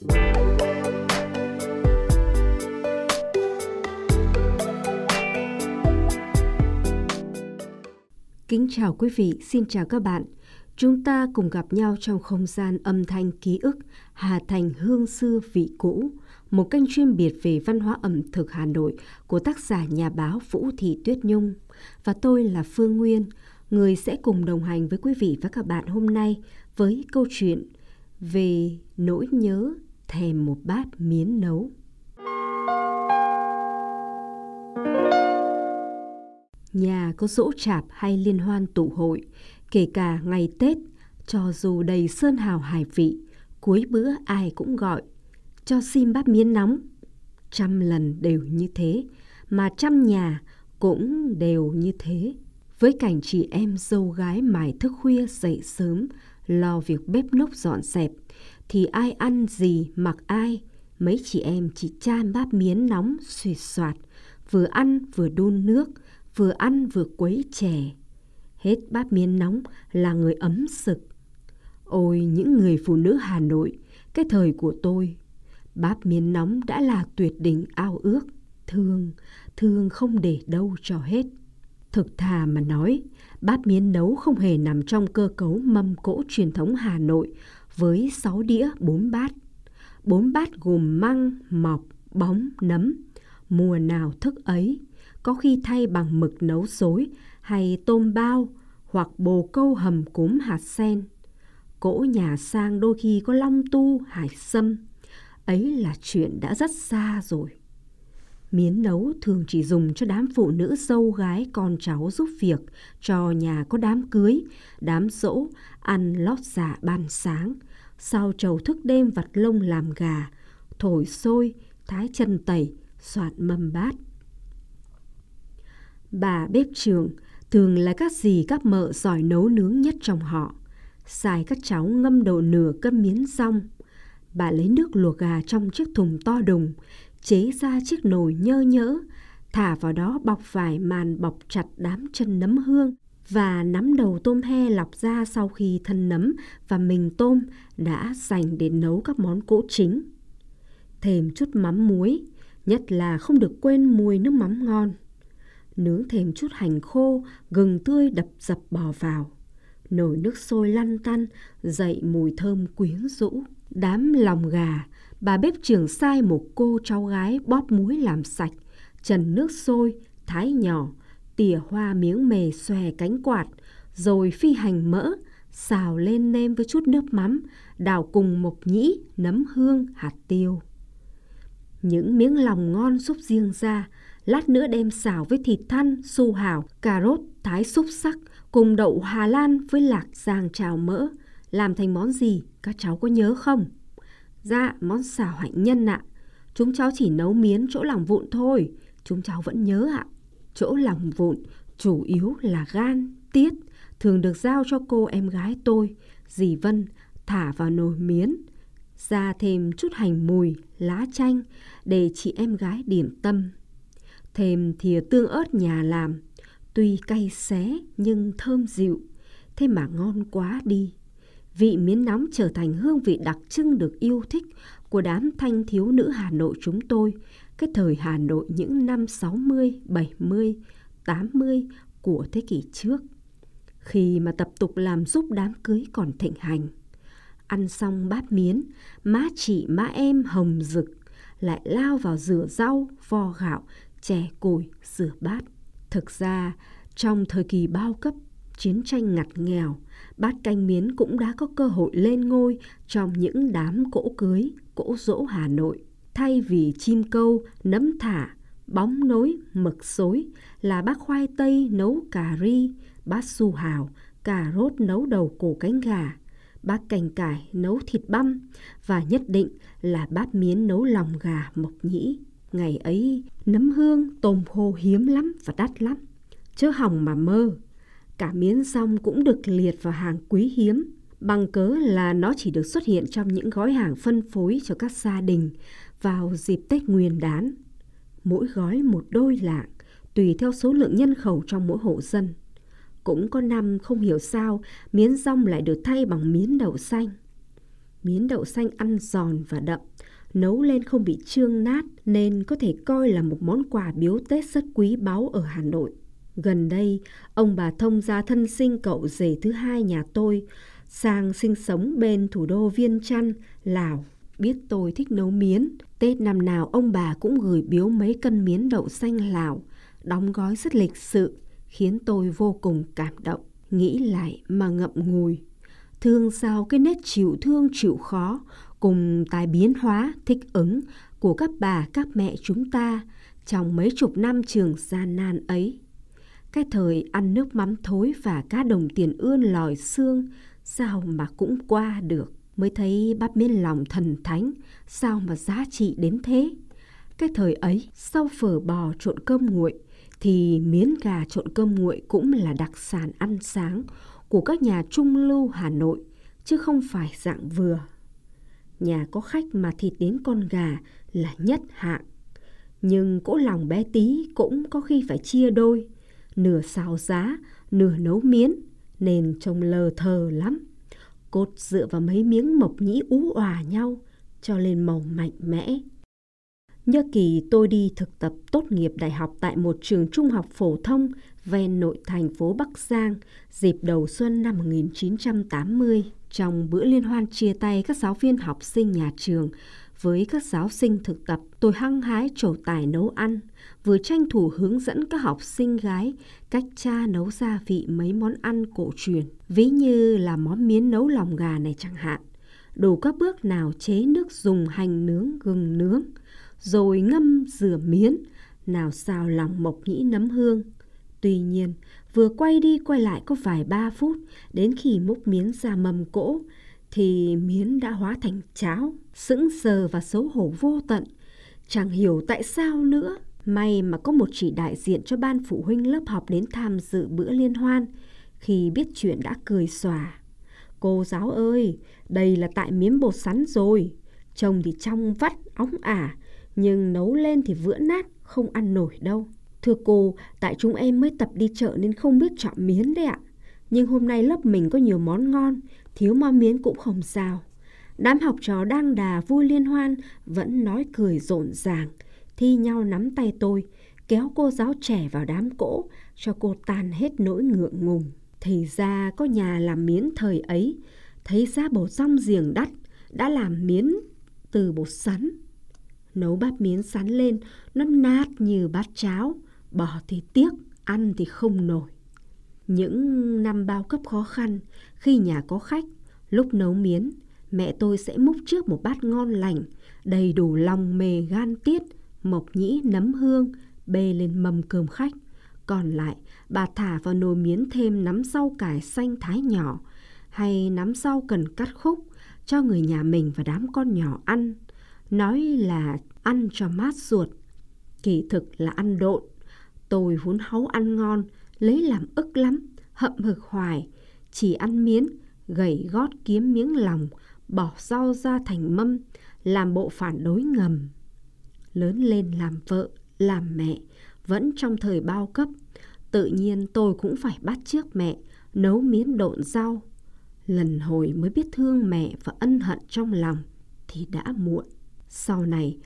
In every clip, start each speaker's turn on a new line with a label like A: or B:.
A: Kính chào quý vị, xin chào các bạn. Chúng ta cùng gặp nhau trong không gian âm thanh ký ức Hà Thành Hương Xưa Vị Cũ, một kênh chuyên biệt về văn hóa ẩm thực Hà Nội của tác giả nhà báo Vũ Thị Tuyết Nhung. Và tôi là Phương Nguyên, người sẽ cùng đồng hành với quý vị và các bạn hôm nay với câu chuyện về nỗi nhớ thèm một bát miến nấu. Nhà có dỗ chạp hay liên hoan tụ hội, kể cả ngày Tết, cho dù đầy sơn hào hải vị, cuối bữa ai cũng gọi, cho xin bát miến nóng. Trăm lần đều như thế, mà trăm nhà cũng đều như thế. Với cảnh chị em dâu gái mải thức khuya dậy sớm, lo việc bếp núc dọn dẹp, thì ai ăn gì mặc ai, mấy chị em chỉ chan bát miến nóng suy xoạt, vừa ăn vừa đun nước, vừa ăn vừa quấy chè. Hết bát miến nóng là người ấm sực. Ôi những người phụ nữ Hà Nội, cái thời của tôi, bát miến nóng đã là tuyệt đỉnh ao ước, thương, thương không để đâu cho hết. Thực thà mà nói, bát miến nấu không hề nằm trong cơ cấu mâm cỗ truyền thống Hà Nội với 6 đĩa 4 bát. 4 bát gồm măng, mọc, bóng, nấm. Mùa nào thức ấy, có khi thay bằng mực nấu xối hay tôm bao hoặc bồ câu hầm cúm hạt sen. Cỗ nhà sang đôi khi có long tu, hải sâm. Ấy là chuyện đã rất xa rồi. Miến nấu thường chỉ dùng cho đám phụ nữ dâu gái con cháu giúp việc, cho nhà có đám cưới, đám dỗ, ăn lót dạ ban sáng. Sau trầu thức đêm vặt lông làm gà, thổi sôi, thái chân tẩy, soạn mâm bát. Bà bếp trường thường là các dì các mợ giỏi nấu nướng nhất trong họ. Xài các cháu ngâm độ nửa cân miến rong. Bà lấy nước luộc gà trong chiếc thùng to đùng, chế ra chiếc nồi nhơ nhỡ, thả vào đó bọc vải màn bọc chặt đám chân nấm hương và nắm đầu tôm he lọc ra sau khi thân nấm và mình tôm đã dành để nấu các món cỗ chính. Thêm chút mắm muối, nhất là không được quên mùi nước mắm ngon. Nướng thêm chút hành khô, gừng tươi đập dập bò vào. Nồi nước sôi lăn tăn, dậy mùi thơm quyến rũ. Đám lòng gà, bà bếp trưởng sai một cô cháu gái bóp muối làm sạch, trần nước sôi, thái nhỏ, tỉa hoa miếng mề xòe cánh quạt, rồi phi hành mỡ, xào lên nêm với chút nước mắm, đào cùng mộc nhĩ, nấm hương, hạt tiêu. Những miếng lòng ngon xúc riêng ra, lát nữa đem xào với thịt thăn, su hào, cà rốt, thái xúc sắc, cùng đậu Hà Lan với lạc giang trào mỡ. Làm thành món gì, các cháu có nhớ không? Dạ, món xào hạnh nhân ạ. Chúng cháu chỉ nấu miến chỗ lòng vụn thôi, chúng cháu vẫn nhớ ạ. Chỗ lòng vụn chủ yếu là gan, tiết, thường được giao cho cô em gái tôi, dì Vân, thả vào nồi miến. Ra thêm chút hành mùi, lá chanh để chị em gái điểm tâm. Thêm thìa tương ớt nhà làm, tuy cay xé nhưng thơm dịu, thế mà ngon quá đi. Vị miến nóng trở thành hương vị đặc trưng được yêu thích của đám thanh thiếu nữ Hà Nội chúng tôi, cái thời Hà Nội những năm 60, 70, 80 của thế kỷ trước. Khi mà tập tục làm giúp đám cưới còn thịnh hành. Ăn xong bát miến, má chị má em hồng rực, lại lao vào rửa rau, vo gạo, chè củi, rửa bát. Thực ra, trong thời kỳ bao cấp, chiến tranh ngặt nghèo, bát canh miến cũng đã có cơ hội lên ngôi trong những đám cỗ cưới, cỗ dỗ Hà Nội. Thay vì chim câu, nấm thả, bóng nối, mực xối là bát khoai tây nấu cà ri, bát su hào, cà rốt nấu đầu cổ cánh gà, bát cành cải nấu thịt băm và nhất định là bát miến nấu lòng gà mộc nhĩ. Ngày ấy, nấm hương, tôm khô hiếm lắm và đắt lắm. Chớ hỏng mà mơ, cả miến rong cũng được liệt vào hàng quý hiếm bằng cớ là nó chỉ được xuất hiện trong những gói hàng phân phối cho các gia đình vào dịp Tết Nguyên đán. Mỗi gói một đôi lạng, tùy theo số lượng nhân khẩu trong mỗi hộ dân. Cũng có năm không hiểu sao miến rong lại được thay bằng miến đậu xanh. Miến đậu xanh ăn giòn và đậm, nấu lên không bị trương nát nên có thể coi là một món quà biếu Tết rất quý báu ở Hà Nội. Gần đây, ông bà thông gia thân sinh cậu rể thứ hai nhà tôi sang sinh sống bên thủ đô Viên Chăn, Lào. Biết tôi thích nấu miến, Tết năm nào ông bà cũng gửi biếu mấy cân miến đậu xanh Lào, đóng gói rất lịch sự, khiến tôi vô cùng cảm động. Nghĩ lại mà ngậm ngùi. Thương sao cái nét chịu thương chịu khó cùng tài biến hóa thích ứng của các bà các mẹ chúng ta trong mấy chục năm trường gian nan ấy. Cái thời ăn nước mắm thối và cá đồng tiền ươn lòi xương sao mà cũng qua được. Mới thấy bắp miên lòng thần thánh sao mà giá trị đến thế. Cái thời ấy sau phở bò trộn cơm nguội thì miến gà trộn cơm nguội cũng là đặc sản ăn sáng của các nhà trung lưu Hà Nội chứ không phải dạng vừa. Nhà có khách mà thịt đến con gà là nhất hạng. Nhưng cỗ lòng bé tí cũng có khi phải chia đôi, nửa xào giá, nửa nấu miến, nên trông lờ thờ lắm. Cốt dựa vào mấy miếng mộc nhĩ ú òa nhau, cho lên màu mạnh mẽ. Nhớ kỳ tôi đi thực tập tốt nghiệp đại học tại một trường trung học phổ thông ven nội thành phố Bắc Giang dịp đầu xuân năm 1980. Trong bữa liên hoan chia tay các giáo viên học sinh nhà trường với các giáo sinh thực tập, tôi hăng hái trổ tài nấu ăn, vừa tranh thủ hướng dẫn các học sinh gái cách cha nấu gia vị mấy món ăn cổ truyền, ví như là món miến nấu lòng gà này chẳng hạn. Đủ các bước nào chế nước dùng hành nướng, gừng nướng, rồi ngâm rửa miến, nào xào lòng mộc nhĩ nấm hương. Tuy nhiên, vừa quay đi quay lại có vài ba phút, đến khi múc miến ra mầm cỗ, thì miến đã hóa thành cháo, sững sờ và xấu hổ vô tận. Chẳng hiểu tại sao nữa. May mà có một chỉ đại diện cho ban phụ huynh lớp học đến tham dự bữa liên hoan. Khi biết chuyện đã cười xòa. Cô giáo ơi, đây là tại miếng bột sắn rồi. Trông thì trong vắt, óng ả, nhưng nấu lên thì vữa nát, không ăn nổi đâu. Thưa cô, tại chúng em mới tập đi chợ nên không biết chọn miến đấy ạ. Nhưng hôm nay lớp mình có nhiều món ngon, thiếu mo miến cũng không sao. Đám học trò đang đà vui liên hoan, vẫn nói cười rộn ràng, thi nhau nắm tay tôi, kéo cô giáo trẻ vào đám cỗ, cho cô tan hết nỗi ngượng ngùng. Thì ra có nhà làm miến thời ấy, thấy giá bột rong giềng đắt, đã làm miến từ bột sắn. Nấu bát miến sắn lên, nó nát như bát cháo, bỏ thì tiếc, ăn thì không nổi. Những năm bao cấp khó khăn, khi nhà có khách, lúc nấu miến, mẹ tôi sẽ múc trước một bát ngon lành, đầy đủ lòng mề gan tiết, mộc nhĩ nấm hương, bê lên mâm cơm khách. Còn lại, bà thả vào nồi miến thêm nắm rau cải xanh thái nhỏ, hay nắm rau cần cắt khúc, cho người nhà mình và đám con nhỏ ăn. Nói là ăn cho mát ruột. Kỳ thực là ăn độn. Tôi vốn háu ăn ngon, lấy làm ức lắm, hậm hực hoài, chỉ ăn miến, gầy gót kiếm miếng lòng, bỏ rau ra thành mâm, làm bộ phản đối ngầm. Lớn lên làm vợ, làm mẹ, vẫn trong thời bao cấp, tự nhiên tôi cũng phải bắt trước mẹ, nấu miến độn rau. Lần hồi mới biết thương mẹ và ân hận trong lòng thì đã muộn. Sau này,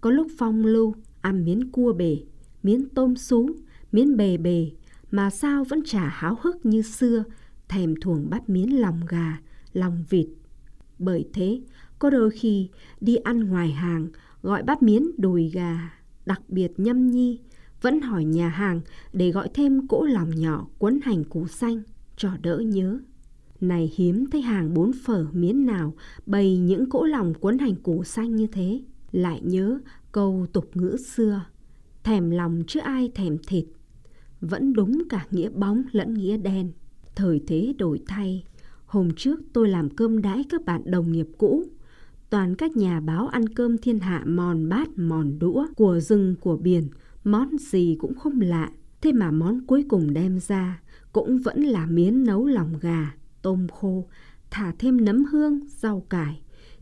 A: có lúc phong lưu ăn miến cua bể, miến tôm sú, miến bề bề, mà sao vẫn chả háo hức như xưa, thèm thuồng bát miến lòng gà, lòng vịt. Bởi thế, có đôi khi đi ăn ngoài hàng, gọi bát miến đùi gà, đặc biệt nhâm nhi, vẫn hỏi nhà hàng để gọi thêm cỗ lòng nhỏ cuốn hành củ xanh, cho đỡ nhớ. Này hiếm thấy hàng bốn phở miến nào bày những cỗ lòng cuốn hành củ xanh như thế. Lại nhớ câu tục ngữ xưa, thèm lòng chứ ai thèm thịt vẫn đúng cả nghĩa bóng lẫn nghĩa đen. Thời thế đổi thay, hôm trước tôi làm cơm đãi các bạn đồng nghiệp cũ. Toàn các nhà báo ăn cơm thiên hạ mòn bát mòn đũa, của rừng của biển, món gì cũng không lạ. Thế mà món cuối cùng đem ra cũng vẫn là miến nấu lòng gà, tôm khô, thả thêm nấm hương, rau cải.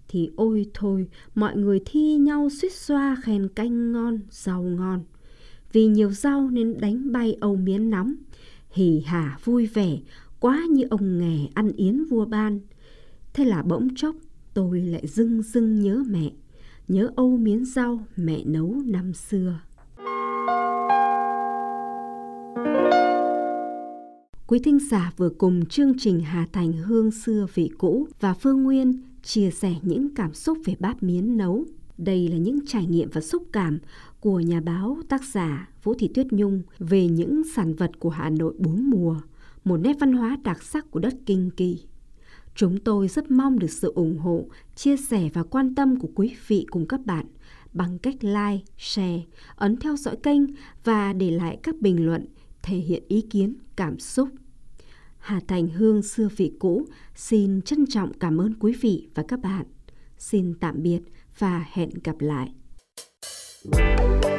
A: Thì ôi thôi, mọi người thi nhau suýt xoa khen canh ngon, rau ngon. Vì nhiều rau nên đánh bay âu miến nóng. Hỉ hả vui vẻ, quá như ông nghè ăn yến vua ban. Thế là bỗng chốc, tôi lại dưng dưng nhớ mẹ, nhớ âu miến rau mẹ nấu năm xưa. Quý thính giả vừa cùng chương trình Hà Thành Hương xưa vị cũ và Phương Nguyên chia sẻ những cảm xúc về bát miến nấu. Đây là những trải nghiệm và xúc cảm của nhà báo tác giả Vũ Thị Tuyết Nhung về những sản vật của Hà Nội bốn mùa, một nét văn hóa đặc sắc của đất Kinh Kỳ. Chúng tôi rất mong được sự ủng hộ, chia sẻ và quan tâm của quý vị cùng các bạn bằng cách like, share, ấn theo dõi kênh và để lại các bình luận thể hiện ý kiến, cảm xúc. Hà Thành Hương xưa vị cũ xin trân trọng cảm ơn quý vị và các bạn. Xin tạm biệt và hẹn gặp lại. thank you